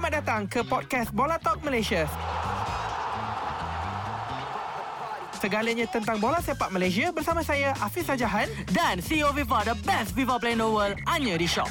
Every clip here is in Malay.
Selamat datang ke podcast Bola Talk Malaysia. Segalanya tentang bola sepak Malaysia bersama saya Hafiz Sajahan. Dan CEO FIFA The best FIFA player in the world Hanya di Shop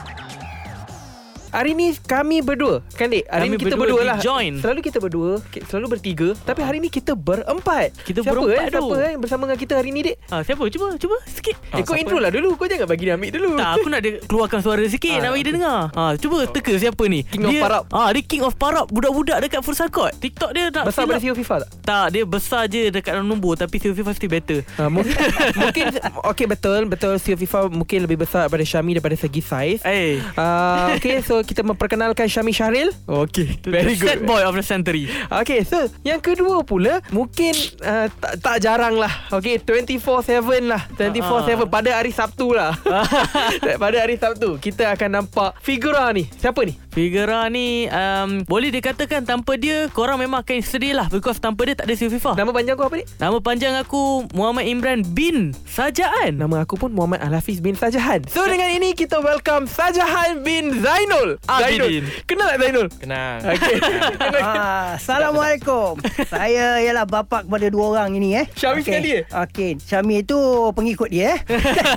Hari ni kami berdua Kan dek Hari Kami ni kita berdua berdua, lah. di-join. Selalu kita berdua Selalu bertiga Tapi hari ni kita berempat. Kita Siapa berempat eh? Siapa tu. eh Bersama dengan kita hari ni dek ah, Siapa? Cuba Cuba sikit. Eh kau intro lah dulu. Kau jangan bagi dia ambil dulu. Tak aku nak dia keluarkan suara sikit Ah, Nak bagi dia dengar. Ha, Cuba teka siapa ni. King of dia, Parap. ah, Dia king of parap Budak-budak dekat Fursa Court. TikTok dia nak Besar pada. CEO FIFA tak? Tak dia besar je dekat dalam nombor Tapi CEO FIFA still better. Uh, mungkin, mungkin Okay betul Betul. CEO FIFA mungkin lebih besar Daripada Syami Daripada segi saiz Eh. Uh, Okay so kita memperkenalkan Syami Syahril. Okay Very good. boy of the century. Okay so Yang kedua pula Mungkin uh, tak, tak jarang lah. Okay 24-7 lah. 24-7 Ah. Pada hari Sabtu lah. Pada hari Sabtu Kita akan nampak Figura ni. Siapa ni? Figura ni um, Boleh dikatakan Tanpa dia Korang memang akan sedih lah. Because tanpa dia tak ada CEO FIFA Nama panjang kau apa ni? Nama panjang aku Muhammad Imran bin Sajaan Nama aku pun Muhammad Al-Hafiz bin Sajahan. So dengan ini kita welcome Sajahan bin Zainul Abidin. Zainul. Kenal tak Zainul? Kenal. Okay Ah, Assalamualaikum. saya ialah bapa kepada dua orang ini eh. Syami sekali, eh? Okey, Syami itu pengikut dia eh.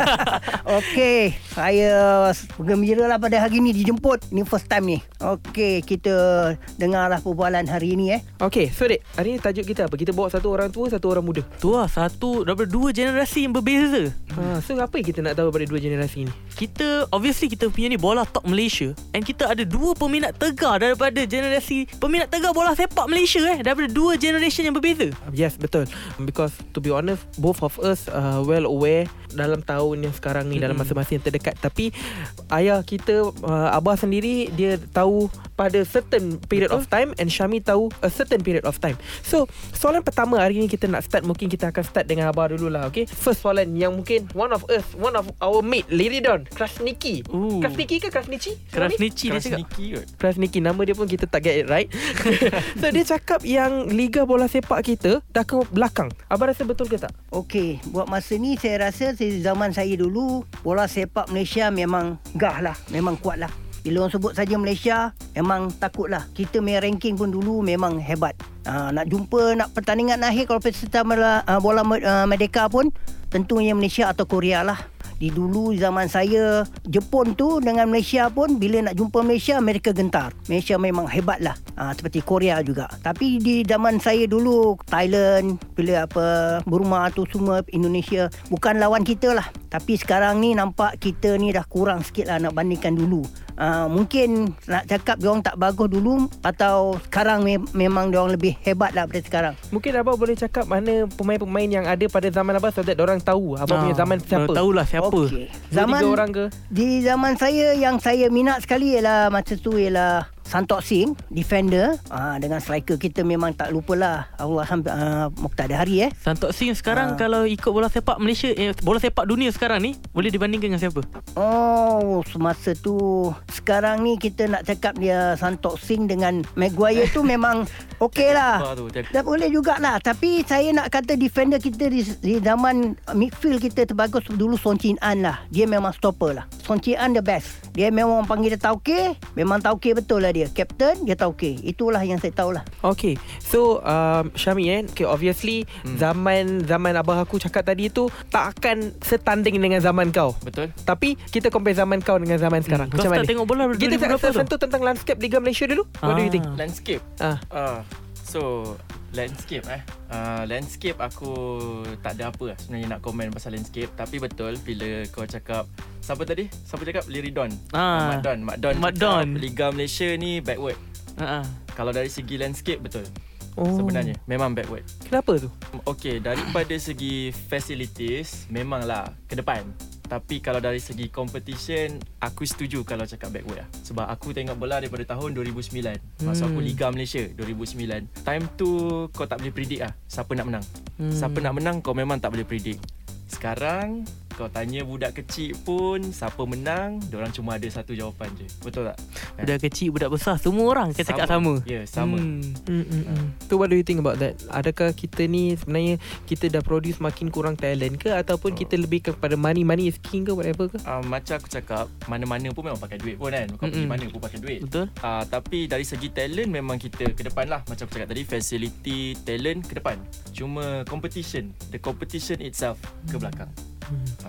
Okey, saya bergembira lah pada hari ini dijemput. Ini first time ni. Okey, kita dengarlah perbualan hari ini eh. Okay so dek Hari ni tajuk kita apa? Kita bawa satu orang tua Satu orang muda Tu lah satu Daripada dua generasi yang berbeza ha, So apa yang kita nak tahu Pada dua generasi ni? Kita Obviously kita punya ni Bola top Malaysia And kita ada dua peminat tegar Daripada generasi Peminat tegar bola sepak Malaysia eh. Daripada dua generation yang berbeza. Yes betul. Because to be honest Both of us uh, Well aware Dalam tahun yang sekarang ni Dalam masa-masa yang terdekat. Tapi Ayah kita uh, Abah sendiri Dia tahu Pada certain period Betul. of time And Syami tahu A certain period of time. So Soalan pertama hari ni Kita nak start Mungkin kita akan start Dengan Abah dulu lah Okay? First soalan Yang mungkin One of us One of our mate Lady Don Krasniki. Ooh. Krasniki ke Krasnici? Krasnici dia Keras cakap sneaky kot. Krasniki Nama dia pun kita tak get it right So dia cakap yang Liga bola sepak kita Dah ke belakang Abang rasa betul ke tak? Okey, buat masa ni saya rasa saya zaman saya dulu bola sepak Malaysia memang gah lah, memang kuat lah. Bila orang sebut saja Malaysia, memang takut lah. Kita main ranking pun dulu memang hebat. Ha, nak jumpa nak pertandingan akhir kalau peserta bola, uh, bola uh, Merdeka pun tentunya Malaysia atau Korea lah. Di dulu zaman saya Jepun tu dengan Malaysia pun bila nak jumpa Malaysia mereka gentar. Malaysia memang hebat lah. Ha, seperti Korea juga. Tapi di zaman saya dulu Thailand bila apa Burma tu semua Indonesia bukan lawan kita lah. Tapi sekarang ni nampak kita ni dah kurang sikit lah nak bandingkan dulu. Uh, mungkin nak cakap dia orang tak bagus dulu atau sekarang me- memang dia orang lebih hebat lah daripada sekarang. Mungkin Abang boleh cakap Mana pemain-pemain yang ada Pada zaman Abang So that orang tahu Abang punya zaman siapa Ah, Tahulah siapa. Dua, Zaman tiga orang ke Di zaman saya yang saya minat sekali ialah masa tu ialah Santok Singh, defender. Ah dengan striker kita memang tak lupalah. Allah uh, Muqtada Hari eh. Santok Singh sekarang Ah. Kalau ikut bola sepak Malaysia eh, Bola sepak dunia sekarang ni Boleh dibandingkan dengan siapa? Oh, semasa tu sekarang ni kita nak cakap dia Santok Singh dengan Maguire tu memang okey lah. Dah boleh jugalah Tapi saya nak kata defender kita di, di zaman midfield kita terbagus dulu Son Chin An lah Dia memang stopper lah Son Chin An the best Dia memang panggil dia tauke Memang tauke betul lah dia Captain dia tauke Itulah yang saya tahu lah Okay So um, Syami eh okay, Obviously hmm. Zaman Zaman abang aku cakap tadi tu Tak akan Setanding dengan zaman kau Betul. Tapi Kita compare zaman kau Dengan zaman sekarang Kau Macam start mana tengok bola Kita 2000 berapa tak tu? sentuh tentang Landscape Liga Malaysia dulu What do you Ah. think? Landscape. Ah. Ah. So landscape eh. Uh, landscape aku tak ada apa lah sebenarnya nak komen pasal landscape tapi betul bila kau cakap siapa tadi? Siapa cakap Liridon? Ah. Mak Don. Mak Don. Mak Don. Liga Malaysia ni backward. Ha Kalau dari segi landscape betul. Oh. Sebenarnya memang backward. Kenapa tu? Okay, daripada segi facilities memanglah ke depan. Tapi kalau dari segi competition Aku setuju kalau cakap backward lah. Sebab aku tengok bola daripada tahun 2009 Masa aku Hmm. Liga Malaysia 2009 Time tu kau tak boleh predict lah Siapa nak menang. Hmm. Siapa nak menang kau memang tak boleh predict. Sekarang Kau tanya budak kecil pun siapa menang, orang cuma ada satu jawapan je. Betul tak? Budak kecil, budak besar Semua orang akan cakap sama Ya, yeah, sama. Hmm. Hmm. Mm, mm, mm. So what do you think about that? Adakah kita ni sebenarnya kita dah produce makin kurang talent ke ataupun Oh. kita lebih kepada money money is king ke whatever ke? Uh, macam aku cakap, mana-mana pun memang pakai duit pun kan. Kau pergi mana pun pakai duit. Betul Uh, tapi dari segi talent memang kita ke depan lah Macam aku cakap tadi Facility Talent ke depan Cuma competition The competition itself Ke belakang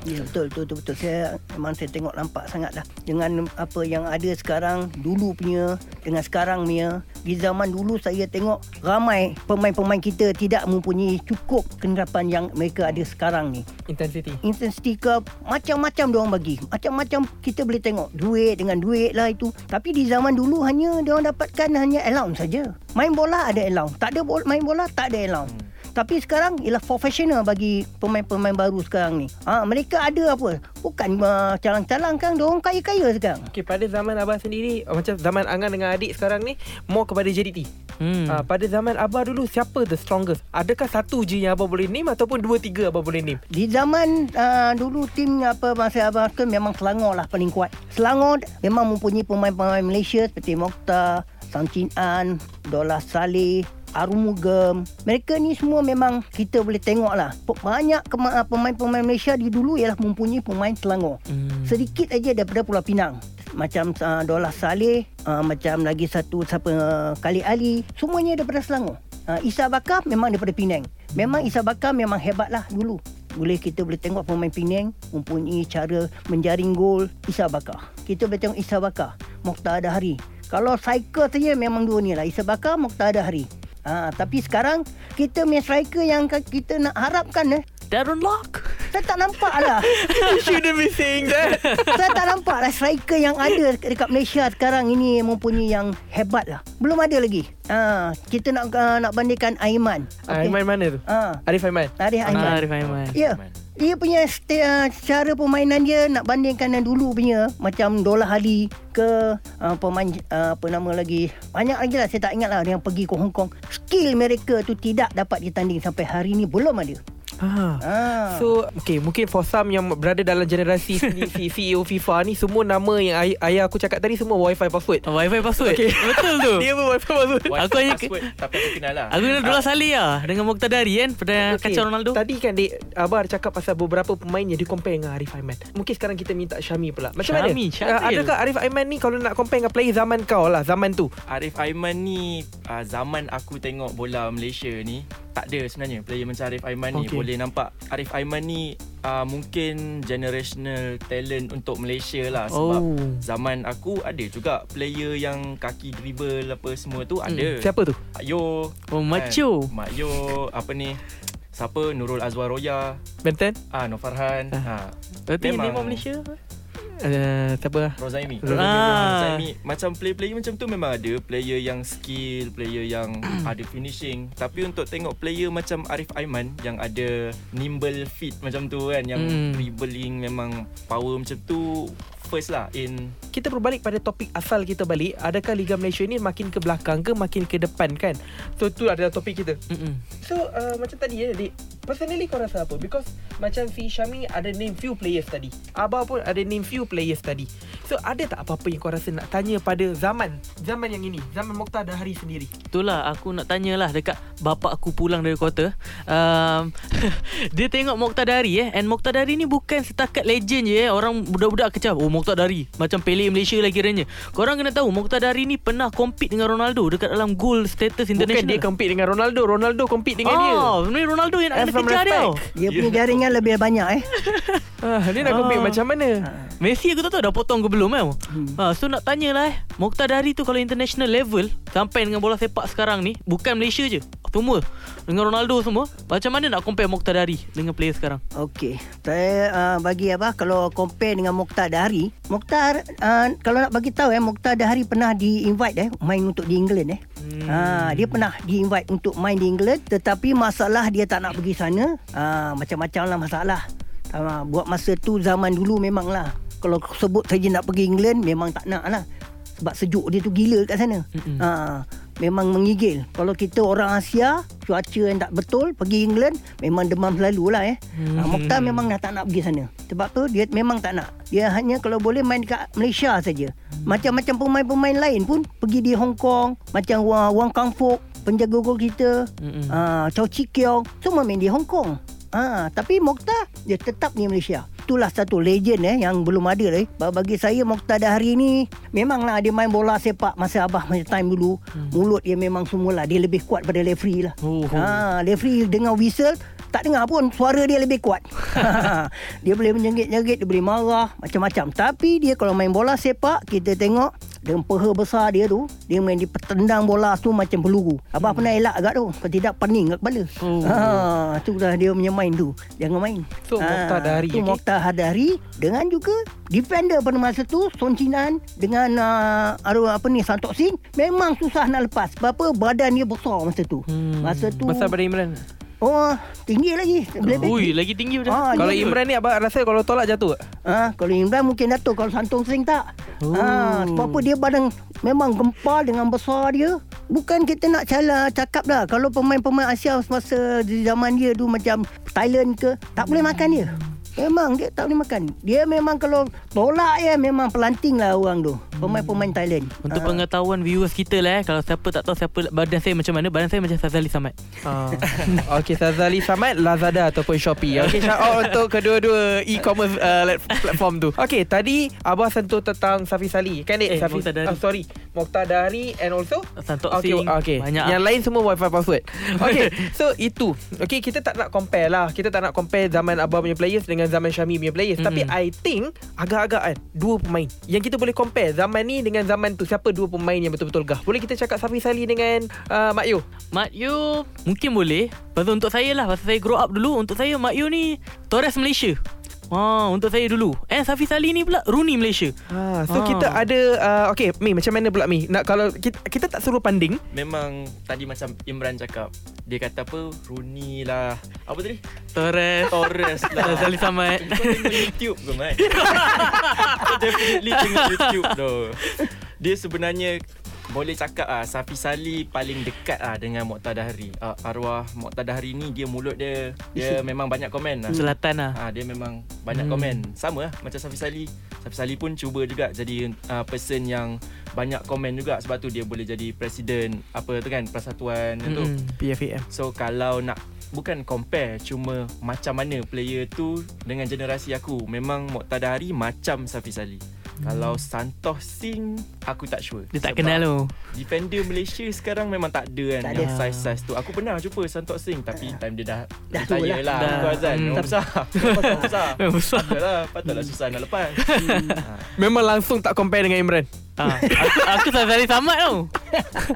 Ya betul betul betul, betul. Saya memang saya tengok nampak sangat lah dengan apa yang ada sekarang dulu punya dengan sekarang punya di zaman dulu saya tengok ramai pemain-pemain kita tidak mempunyai cukup kenerapan yang mereka ada sekarang ni. Intensity. Intensity ke macam-macam dia orang bagi. Macam-macam kita boleh tengok duit dengan duit lah itu. Tapi di zaman dulu hanya dia orang dapatkan hanya allowance saja. Main bola ada allowance. Tak ada bola, main bola tak ada allowance. Hmm. Tapi sekarang ialah profesional bagi pemain-pemain baru sekarang ni. Ha, mereka ada apa? Bukan uh, calang-calang kan. Diorang kaya-kaya sekarang. Okay, pada zaman Abah sendiri uh, macam zaman Angan dengan adik sekarang ni more kepada JDT. hmm. Uh, pada zaman Abah dulu siapa the strongest? Adakah satu je yang Abah boleh name ataupun dua tiga Abah boleh name? Di zaman uh, dulu tim apa masa abang tu memang Selangor lah paling kuat. Selangor memang mempunyai pemain-pemain Malaysia seperti Mokhtar, Sam Chin An, Dola Saleh, Arumugam. Mereka ni semua memang kita boleh tengok lah. Banyak uh, pemain-pemain Malaysia di dulu ialah mempunyai pemain Selangor. Hmm. Sedikit aja daripada Pulau Pinang. Macam uh, Dola Saleh, uh, macam lagi satu siapa uh, Kali Ali, semuanya daripada Selangor. Uh, Isa Bakar memang daripada Penang. Memang Isa Bakar memang hebat lah dulu. Boleh kita boleh tengok pemain Penang mempunyai cara menjaring gol Isa Bakar. Kita boleh tengok Isa Bakar, Mokhtar Adahari. Kalau striker saja memang dua ni lah. Isa Bakar, Mokhtar Adahari. Ha, tapi sekarang kita punya striker yang kita nak harapkan eh, Darren Lock saya tak nampak lah. you shouldn't be saying that. Saya tak nampak lah striker yang ada dekat Malaysia sekarang ini mempunyai yang hebat lah. Belum ada lagi. Ha, kita nak uh, nak bandingkan Aiman. Okay. Aiman mana tu? Ha, Arif Aiman. Arif Aiman. Ah, Arif Aiman Ya. Dia punya uh, cara permainan dia nak bandingkan dengan dulu punya. Macam Dola Ali ke uh, pemain uh, apa nama lagi. Banyak lagi lah saya tak ingat lah yang pergi ke Hong Kong. Skill mereka tu tidak dapat ditanding sampai hari ni belum ada Ah. So okay Mungkin for some yang berada dalam generasi si, si CEO FIFA ni Semua nama yang ay- ayah aku cakap tadi Semua wifi password. Oh, Wi-Fi password? Okay. Betul tu. Dia pun wifi password. Aku hanya- password, Tapi aku kenal lah. Aku kenal Dola Saleh lah Dengan Moqtadari kan? Pada okay. kacau Ronaldo? Tadi kan dek Abah ada cakap pasal beberapa pemain Yang dia compare dengan Arif Aiman Mungkin sekarang kita minta Syami pula. Macam Syami, mana? Ah, adakah Arif Aiman ni Kalau nak compare dengan player zaman kau lah Zaman tu? Arif Aiman ni uh, Zaman aku tengok bola Malaysia ni Tak ada sebenarnya Player macam Arif Aiman ni Okay. Boleh nampak Arif Aiman ni uh, Mungkin generational talent Untuk Malaysia lah. Sebab Oh. Zaman aku ada juga Player yang Kaki dribble Apa semua tu Ada. Siapa tu? Mak Yo. Oh macho Mak Yo Apa ni? Siapa? Nurul Azwar Roya. Benten? Ah, Nur Farhan ah. Berarti Memang. Memang Malaysia Uh, siapa? Rozaimi Ah. Rozaimi Macam player-player macam tu memang ada Player yang skill Player yang ada finishing Tapi untuk tengok player macam Arif Aiman Yang ada nimble feet macam tu kan Yang Hmm. dribbling memang power macam tu First lah in Kita berbalik pada topik asal kita balik. Adakah Liga Malaysia ni makin ke belakang ke makin ke depan kan? So tu adalah topik kita. Mm-mm. So uh, macam tadi ya Dik. Personally kau rasa apa? Because macam si Syami ada name few players tadi. Abah pun ada name few players tadi. So ada tak apa-apa yang kau rasa nak tanya pada zaman Zaman yang ini? Zaman Mokhtar Dahari sendiri? Itulah aku nak tanyalah dekat bapak aku pulang dari kota. Um, dia tengok Moqtadari eh. And Moqtadari ni bukan setakat legend je eh. Orang budak-budak kecap oh Moqtadari macam Pele Malaysia lagi kiranya. Korang kena tahu Moqtadari ni pernah compete dengan Ronaldo dekat dalam goal status Bukan international. dia compete dengan Ronaldo Ronaldo compete dengan dia Oh, sebenarnya Ronaldo yang nak kena kejar dia. dia punya jaringan lebih banyak eh ah, Dia nak compete Ah. macam mana Messi aku tak tahu dah potong ke belum tau. Hmm. Ha, so nak tanyalah eh. Moqtadari tu kalau international level sampai dengan bola sepak sekarang ni bukan Malaysia je. Semua dengan Ronaldo semua. Macam mana nak compare Moqtadari dengan player sekarang? Okey, saya uh, bagi apa kalau compare dengan Mokhtar Dahari, Mokhtar uh, kalau nak bagi tahu eh Mokhtar Dahari pernah di invite eh main untuk di England eh. Hmm. Ha, dia pernah di invite untuk main di England tetapi masalah dia tak nak pergi sana. Ha, macam-macam lah masalah. Ha, buat masa tu zaman dulu memang lah kalau sebut saja nak pergi England memang tak nak lah. Sebab sejuk dia tu gila kat sana. Mm-mm. Ha, memang menggigil. Kalau kita orang Asia, cuaca yang tak betul, pergi England, memang demam selalu lah eh. Hmm. Mokhtar memang dah tak nak pergi sana. Sebab tu dia memang tak nak. Dia hanya kalau boleh main dekat Malaysia saja. Macam-macam pemain-pemain lain pun pergi di Hong Kong, macam Wang, Wang Kang Fok, penjaga gol kita, Mm-mm. uh, Chow Chi Kiong, semua main di Hong Kong. Ha, tapi Mokhtar dia tetap di Malaysia. Itulah satu legend eh yang belum ada lagi. Bagi saya Mokhtar Dahari ni memanglah dia main bola sepak masa abah masa time dulu. Hmm. Mulut dia memang semula dia lebih kuat pada referee lah. Oh, oh. Ha, referee dengar whistle tak dengar pun suara dia lebih kuat. dia boleh menjengit-jengit, dia boleh marah, macam-macam. Tapi dia kalau main bola sepak, kita tengok dengan peha besar dia tu, dia main di petendang bola tu macam peluru. Abah hmm. pernah elak agak tu, kalau tidak pening kat kepala. Oh. Ha, tu dah dia punya main tu. Jangan main. So, Mokhtar Dahari, Tu okey? Mokhtar Hadari dengan juga defender pada masa tu Son Chinan dengan uh, arwah apa ni Santok Singh memang susah nak lepas. Sebab apa badan dia besar masa tu. Hmm. Masa tu Besar pada Imran Oh, tinggi lagi. Boleh Ui, lagi tinggi. Ah, Kalau Imran ni Abang rasa kalau tolak jatuh? Ha, kalau Imran mungkin Dato' kalau Santong Singh tak. Oh. Ha, apa dia badan memang gempal dengan besar dia. Bukan kita nak cala cakap dah. Kalau pemain-pemain Asia semasa di zaman dia tu macam Thailand ke, tak boleh makan dia. Memang dia tak boleh makan. Dia memang kalau tolak ya memang pelanting lah orang tu. Pemain-pemain Thailand. Untuk Ha. pengetahuan viewers kita lah eh, kalau siapa tak tahu siapa badan saya macam mana, badan saya macam Sazali Samad. Uh, okay, Sazali Samad, Lazada ataupun Shopee. Okay, shout out untuk kedua-dua e-commerce uh, platform tu. Okay, tadi Abah sentuh tentang Safi Sali. Kan? Eh, Safi, Mokhtar Dari. Oh, sorry. Mokhtar Dari and also? Santok Okay, Singh. okay. Banyak Yang ah. lain semua wifi password. Okay, so itu. Okay, kita tak nak compare lah. Kita tak nak compare zaman Abah punya players dengan zaman Syami punya players. Mm-mm. Tapi I think agak-agak kan dua pemain. Yang kita boleh compare zaman ni dengan zaman tu. Siapa dua pemain yang betul-betul gah? Boleh kita cakap Safi Sali dengan uh, Mak Yu? Mat Yu mungkin boleh. Pasal untuk saya lah, pasal saya grow up dulu, untuk saya Mat Yu ni Torres Malaysia. Ha, untuk saya dulu. And Safi Sali ni pula Rooney Malaysia. Ha, so Ah. kita ada uh, okay, Mi macam mana pula Mi? Nak kalau kita, kita tak suruh panding. Memang tadi macam Imran cakap Dia kata apa Rooney lah Apa tadi Torres. Torres lah Sazali Samad. Kau tengok YouTube ke man Kau definitely tengok YouTube tu Dia sebenarnya boleh cakap ah Safi Sali paling dekat ah dengan Mokhtar Dahri. Uh, arwah Mokhtar Dahri ni dia mulut dia dia memang banyak komen lah. Selatan lah. Ah dia memang banyak Hmm. hmm. komen. Sama lah macam Safi Sali. Safi Sali pun cuba juga jadi uh, person yang banyak komen juga sebab tu dia boleh jadi presiden apa tu kan persatuan mm. tu. PFAM. So kalau nak bukan compare cuma macam mana player tu dengan generasi aku memang Mokhtar Dahri macam Safi Sali. Hmm. Kalau Santoh Singh aku tak sure. Dia tak Sebab kenal tu. Defender Malaysia sekarang memang tak ada kan Tak yang ada. size-size tu. Aku pernah jumpa Santok Singh tapi time dia dah Dah tua lah. lah. Dah. Aku Azan Hmm. memang besar. Memang besar. Memang besar. Patutlah, patutlah susah nak lepas. Ha. Memang langsung tak compare dengan Imran. Ha, aku, aku Sazali Samad tau.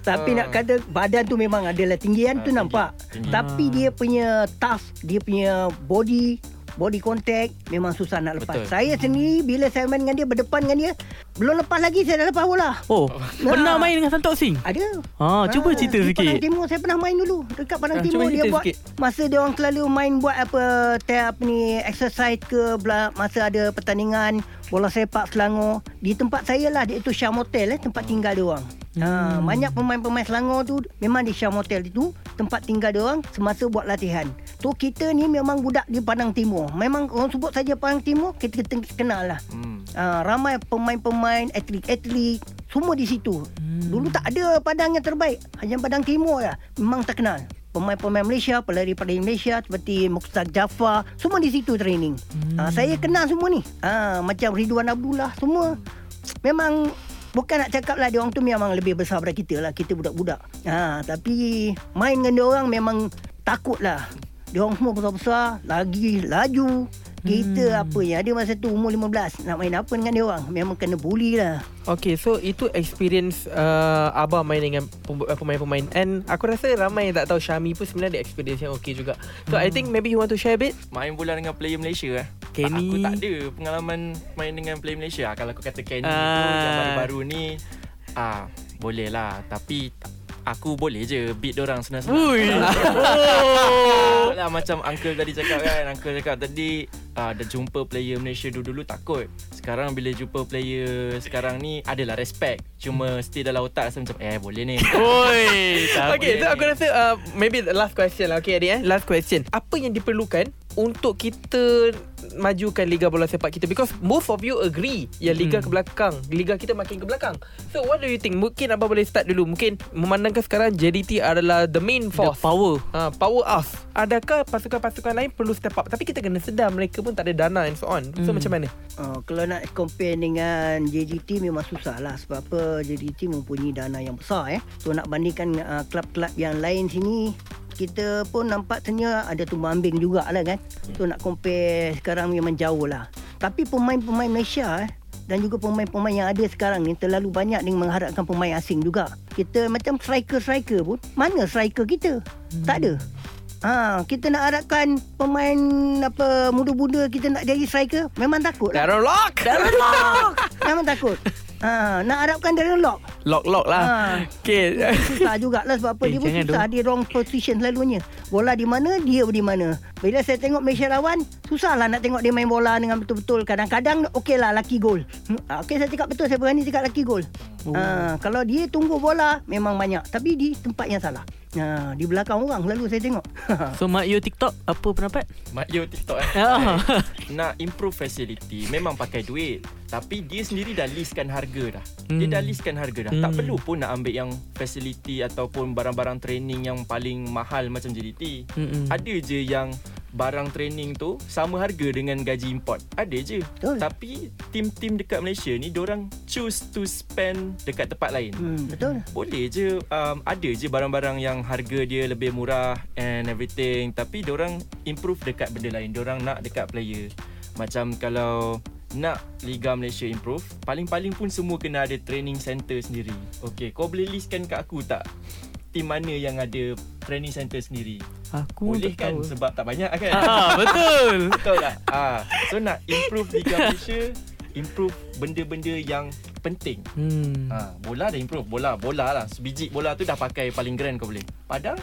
Tapi Ah. nak kata badan tu memang adalah tinggian Ah, tu tinggi. nampak. Tinggi. Tapi dia punya tough, dia punya body body contact memang susah nak lepas. Betul. Saya sendiri bila saya main dengan dia berdepan dengan dia, belum lepas lagi saya dah lepas bola. Oh, pernah Nah. main dengan Santok Singh? Ada. Ha, cuba Ah, cerita di Padang sikit. Timur saya pernah main dulu. Dekat Padang Ah, Timur dia buat sikit. masa dia orang selalu main buat apa te, apa ni exercise ke bela, masa ada pertandingan bola sepak Selangor di tempat saya lah iaitu Syam Hotel eh tempat tinggal dia orang. Ha, Hmm. banyak pemain-pemain Selangor tu memang di Syam Hotel itu tempat tinggal dia orang semasa buat latihan. Tu kita ni memang budak di Padang Timur. Memang orang sebut saja Padang Timur kita kita kenal lah. Hmm. Uh, ramai pemain-pemain, atlet-atlet semua di situ. Hmm. Dulu tak ada Padang yang terbaik, hanya Padang Timur lah. Memang terkenal. Pemain-pemain Malaysia, pelari-pelari Malaysia seperti Mukhtar Jafar, semua di situ training. Hmm. Uh, saya kenal semua ni. Uh, macam Ridwan Abdullah, semua. Memang Bukan nak cakap lah dia orang tu memang lebih besar daripada kita lah. Kita budak-budak. Ha, tapi main dengan dia orang memang takut lah. Dia orang semua besar-besar, lagi laju. Kita hmm. apa yang ada masa tu umur 15 nak main apa dengan dia orang? Memang kena bully lah. Okay, so itu experience uh, Abah main dengan uh, pemain-pemain And aku rasa ramai yang tak tahu Syami pun sebenarnya ada experience yang okay juga So I think maybe you want to share a bit? Main bola dengan player Malaysia eh. Kenny. Aku tak ada pengalaman main dengan player Malaysia. Ah, Kalau aku kata Kenny tu Ah. yang baru-baru ni ah boleh lah tapi aku boleh je beat orang senang-senang. Ui. Oh. lah macam uncle tadi cakap kan. Uncle cakap tadi uh, Dah jumpa player Malaysia dulu-dulu takut Sekarang bila jumpa player sekarang ni Adalah respect Cuma still dalam otak rasa macam Eh boleh ni Oi, Okay, so boleh aku ni. rasa uh, maybe the last question lah. Okay, Adi eh. Last question. Apa yang diperlukan untuk kita majukan liga bola sepak kita. Because most of you agree yang liga Hmm. ke belakang liga kita makin ke belakang. So what do you think? Mungkin apa boleh start dulu. Mungkin memandangkan sekarang JDT adalah the main The force. power. uh, power us. Adakah pasukan-pasukan lain perlu step up? Tapi kita kena sedar mereka pun tak ada dana and so on. So Hmm. macam mana? Uh, kalau nak compare dengan JGT memang susah lah. Sebab apa? JGT mempunyai dana yang besar eh. So nak bandingkan uh, klub-klub yang lain sini kita pun nampak sebenarnya ada tumbang ambing jugalah kan. So nak compare sekarang memang jauh lah. Tapi pemain-pemain Malaysia eh, dan juga pemain-pemain yang ada sekarang ni terlalu banyak dengan mengharapkan pemain asing juga. Kita macam striker-striker pun, mana striker kita? Hmm. Tak ada. Ha, kita nak harapkan pemain apa muda-muda kita nak jadi striker memang takut lah. Darren Lock Darren Lock Memang takut ha, Nak harapkan Darren Lock. Lock Lock lah. Ha. Okay Susah jugalah Sebab apa? Eh, Dia pun susah. Dia wrong position selalunya. Bola di mana Dia di mana. Bila saya tengok Malaysia lawan Susah lah nak tengok dia main bola Dengan betul-betul. Kadang-kadang Okey lah lucky goal. Ha, Okey saya cakap betul. Saya berani cakap lucky goal. Oh. ha, Kalau dia tunggu bola Memang banyak. Tapi di tempat yang salah ha, Di belakang orang Lalu saya tengok So Mak Yo TikTok apa pendapat? Mak Yo TikTok eh Ah. Nak improve facility Memang pakai duit Tapi dia sendiri dah listkan harga dah Dia Hmm. dah listkan harga dah Tak Hmm. perlu pun nak ambil yang Facility Ataupun barang-barang training Yang paling mahal macam JDT Mm-mm. Ada je yang Barang training tu Sama harga dengan gaji import. Ada je. Betul. Tapi Tim-tim dekat Malaysia ni Diorang choose to spend Dekat tempat lain. Hmm, Betul. Boleh je um, Ada je barang-barang yang harga dia lebih murah And everything. Tapi orang improve dekat benda lain. Orang nak dekat player. Macam kalau nak Liga Malaysia improve Paling-paling pun semua kena ada training center sendiri. Okay, kau boleh listkan kat aku tak Tim mana yang ada training center sendiri Aku Boleh tak kan tahu. sebab tak banyak kan Ah, betul. Betul tak? Ah, so nak improve Liga Malaysia Improve benda-benda yang penting Hmm. Ha, bola dah improve. Bola, bola lah. Sebiji bola tu dah pakai paling grand kau boleh. Padang,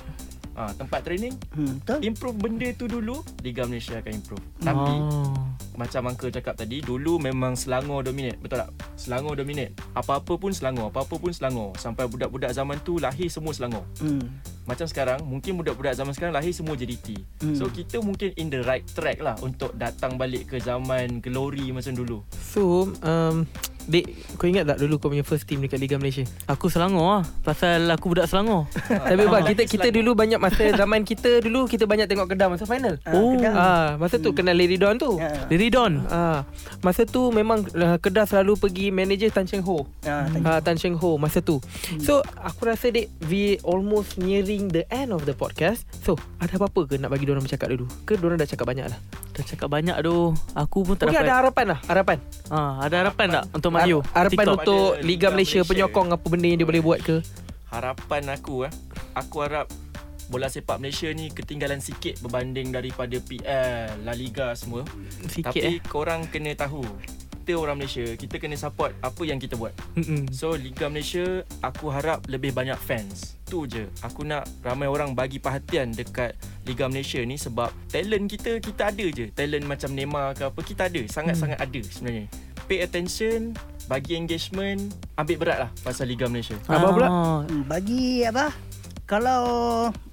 ha, tempat training, hmm, Betul improve benda tu dulu, Liga Malaysia akan improve. Tapi, Oh. Macam Uncle cakap tadi, dulu memang Selangor dominate. Betul tak? Selangor dominate. Apa-apa pun Selangor. Apa-apa pun Selangor. Sampai budak-budak zaman tu lahir semua Selangor. hmm. Macam sekarang, mungkin budak-budak zaman sekarang lahir semua JDT. Hmm. So, kita mungkin in the right track lah untuk datang balik ke zaman glory macam dulu. So um, Dek Kau ingat tak dulu kau punya first team Dekat Liga Malaysia Aku Selangor lah Pasal aku budak Selangor Tapi bang kita kita Selangor. dulu banyak masa zaman kita dulu kita banyak tengok Kedah masa final. Ah, Oh. Kedah. Ah, masa tu kenal Larry Don tu. Ha. Dari Don Ah, masa tu memang uh, Kedah selalu pergi manager Tan Cheng Ho. Ah, Tan Cheng Ho masa tu. So aku rasa dek we almost nearing the end of the podcast. So ada apa-apa ke nak bagi diorang bercakap dulu? Ke diorang dah cakap banyak lah? Dah cakap banyak tu Aku pun tak Mungkin dapat ada harapan lah, harapan. ah, Ada harapan tak Untuk Har- harapan TikTok. untuk Liga Malaysia, Malaysia. penyokong apa benda yang dia boleh buat ke? harapan aku eh aku harap bola sepak Malaysia ni ketinggalan sikit berbanding daripada PL, La Liga semua. Sikit Tapi eh korang kena tahu kita orang Malaysia, kita kena support apa yang kita buat. Mm-mm. So Liga Malaysia aku harap lebih banyak fans. Tu je. Aku nak ramai orang bagi perhatian dekat Liga Malaysia ni sebab talent kita kita ada je. Talent macam Neymar ke apa kita ada. Sangat-sangat ada sebenarnya. Pay attention, bagi engagement, ambil berat lah pasal Liga Malaysia. Abang pula? Ah, Hmm, bagi apa kalau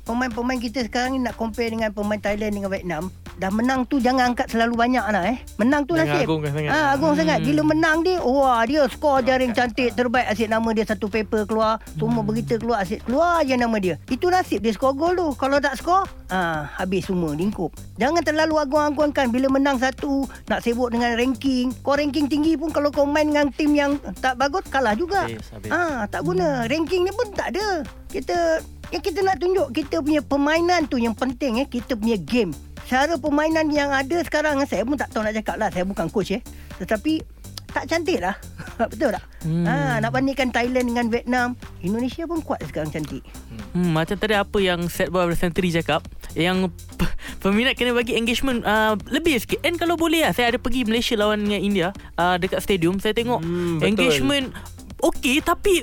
pemain-pemain kita sekarang ni nak compare dengan pemain Thailand dengan Vietnam dah menang tu jangan angkat selalu banyak lah eh. Menang tu Jangan nasib. agungkan sangat. ha, agung Hmm. sangat. Bila menang dia wah dia skor jaring cantik terbaik. Asyik nama dia satu paper keluar. Semua Hmm. berita keluar asyik keluar je nama dia. Itu nasib dia skor gol tu. Kalau tak skor ha, habis semua lingkup. Jangan terlalu agung-agungkan. Bila menang satu nak sibuk dengan ranking. Kau ranking tinggi pun kalau kau main dengan tim yang tak bagus kalah juga. Habis, habis. Ah, tak guna. Ranking ni pun tak ada. Kita yang kita nak tunjuk kita punya permainan tu yang penting eh, kita punya game. Cara permainan yang ada sekarang eh, saya pun tak tahu nak cakap lah. Saya bukan coach eh. Tetapi tak cantik lah. Betul tak? Hmm. Ha, nak bandingkan Thailand dengan Vietnam. Indonesia pun kuat sekarang cantik. Hmm, macam tadi apa yang Set Boy Sentry cakap Yang p- peminat kena bagi engagement uh, lebih sikit And kalau boleh lah Saya ada pergi Malaysia lawan dengan India uh, Dekat stadium Saya tengok Hmm, betul. engagement Okay tapi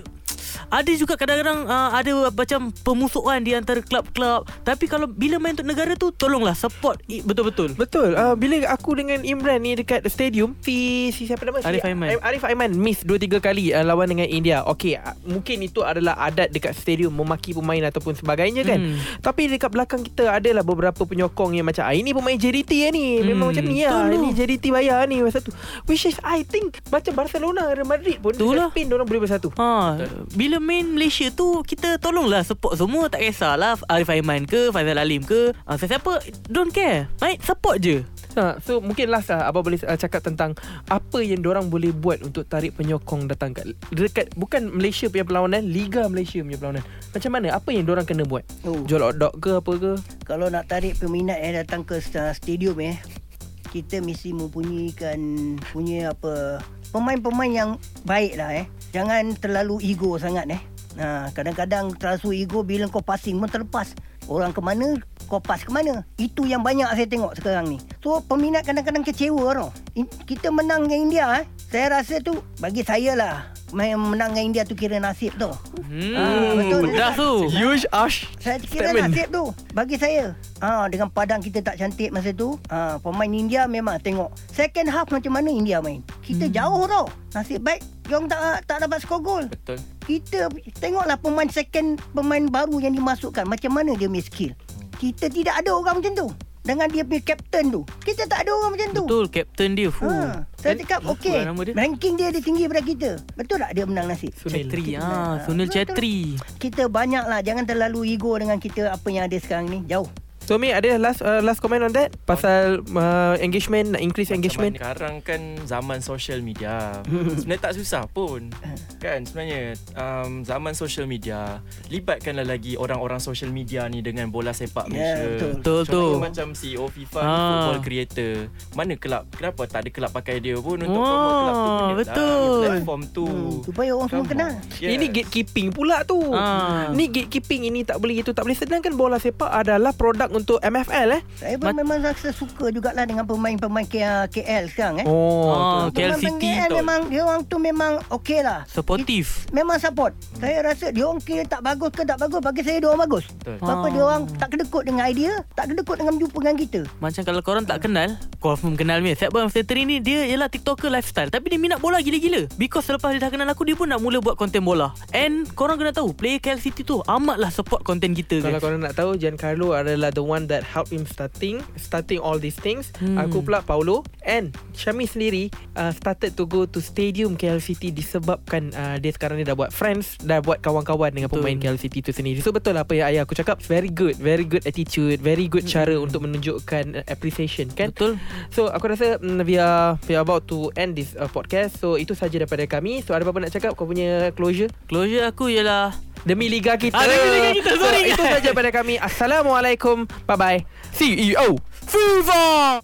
ada juga kadang-kadang uh, ada macam pemusuhan di antara klub-klub. Tapi kalau bila main untuk negara tu tolonglah support betul-betul. Betul. Uh, bila aku dengan Imran ni dekat stadium, si si siapa nama? Arif si, Aiman. Arif Aiman miss 2 3 kali uh, lawan dengan India. Okey, uh, mungkin itu adalah adat dekat stadium memaki pemain ataupun sebagainya kan. Hmm. Tapi dekat belakang kita adalah beberapa penyokong yang macam ah ini pemain JDT ni. Memang Hmm, macam ni lah. betul tu. Ini JDT bayar ni masa tu. Which is I think macam Barcelona Real Madrid pun lah. Spain orang boleh bersatu. Ha, bila main Malaysia tu kita tolonglah support semua. Tak kisahlah Arif Aiman ke Faizal Alim ke. Uh, siapa don't care. Right? Support je. Ha, so mungkin last lah Abang boleh uh, cakap tentang Apa yang orang boleh buat Untuk tarik penyokong datang kat Dekat Bukan Malaysia punya perlawanan Liga Malaysia punya perlawanan. Macam mana? Apa yang orang kena buat? Oh. Jual hotdog ke apa ke? Kalau nak tarik peminat yang datang ke sta- stadium eh kita mesti mempunyaikan punya apa pemain-pemain yang baik lah eh. Jangan terlalu ego sangat eh. Nah, kadang-kadang terlalu ego bila kau passing pun terlepas. Orang ke mana, kau pass ke mana. Itu yang banyak saya tengok sekarang ni. So, peminat kadang-kadang kecewa tau. Kita menang dengan India eh. Saya rasa tu, bagi saya lah, main menang dengan India tu kira nasib tu. hmm, Ah, betul. pedas tu Huge Ash Saya kira Statement. nasib tu Bagi saya ha, Dengan padang kita tak cantik masa tu ha, Pemain India memang tengok Second half macam mana India main Kita hmm. jauh tau Nasib baik Diorang tak tak dapat skor gol Betul. Kita tengoklah pemain second Pemain baru yang dimasukkan Macam mana dia punya skill Kita tidak ada orang macam tu Dengan dia punya captain tu Kita tak ada orang macam tu betul captain dia fuh Ha, saya cakap okey nama dia. ranking dia dia tinggi daripada kita. Betul tak dia menang nasib? Chetri Kita- ah Sunil Betul. Chetri Kita banyak lah jangan terlalu ego dengan kita apa yang ada sekarang ni. Jauh. So Mi ada last uh, last comment on that Pasal uh, engagement Nak increase engagement Macam mana sekarang kan zaman social media. sebenarnya tak susah pun. Kan sebenarnya um, zaman social media libatkanlah lagi orang-orang social media ni dengan bola sepak Ya, Malaysia. betul. Betul tu. Contohnya macam CEO FIFA Ah. football creator. Mana kelab kenapa tak ada kelab pakai dia pun untuk promote kelab tu benda betul. Lah, platform tu. Hmm, supaya orang semua kenal. Yes. Ini gatekeeping pula tu Ah. Ni gatekeeping Ini tak boleh itu Tak boleh Sedangkan bola sepak adalah Produk untuk MFL eh Saya pun Mat- memang rasa suka jugalah dengan pemain-pemain K- KL sekarang eh. Oh, Ah, betul. KL City KL betul. memang dia orang tu memang okey lah. Supportive Memang support. Saya rasa dia orang kira tak bagus ke tak bagus bagi saya dia orang bagus. Betul. Sebab Ah. dia orang tak kedekut dengan idea, tak kedekut dengan jumpa dengan kita. Macam kalau korang tak kenal Confirm kenal ni Set Bang Seteri ni Dia ialah tiktoker lifestyle Tapi dia minat bola gila-gila Because selepas dia dah kenal aku Dia pun nak mula buat konten bola And korang kena tahu Player KL City tu Amatlah support konten kita Kalau guys. korang nak tahu Giancarlo adalah the one that help him starting starting all these things. Hmm. Aku pula Paulo and Syami sendiri uh, started to go to stadium KL City disebabkan uh, dia sekarang ni dah buat friends, dah buat kawan-kawan dengan Betul. pemain KL City tu sendiri. So betul lah apa yang ayah aku cakap. Very good, very good attitude, very good cara untuk menunjukkan uh, appreciation kan. Betul So aku rasa mm, we are we are about to end this uh, podcast. So itu saja daripada kami. So ada apa-apa nak cakap kau punya closure? Closure aku ialah Demi liga kita. Ah, demi liga kita, sorry, so, itu guys. saja daripada kami. Assalamualaikum. Bye bye. CEO FIFA.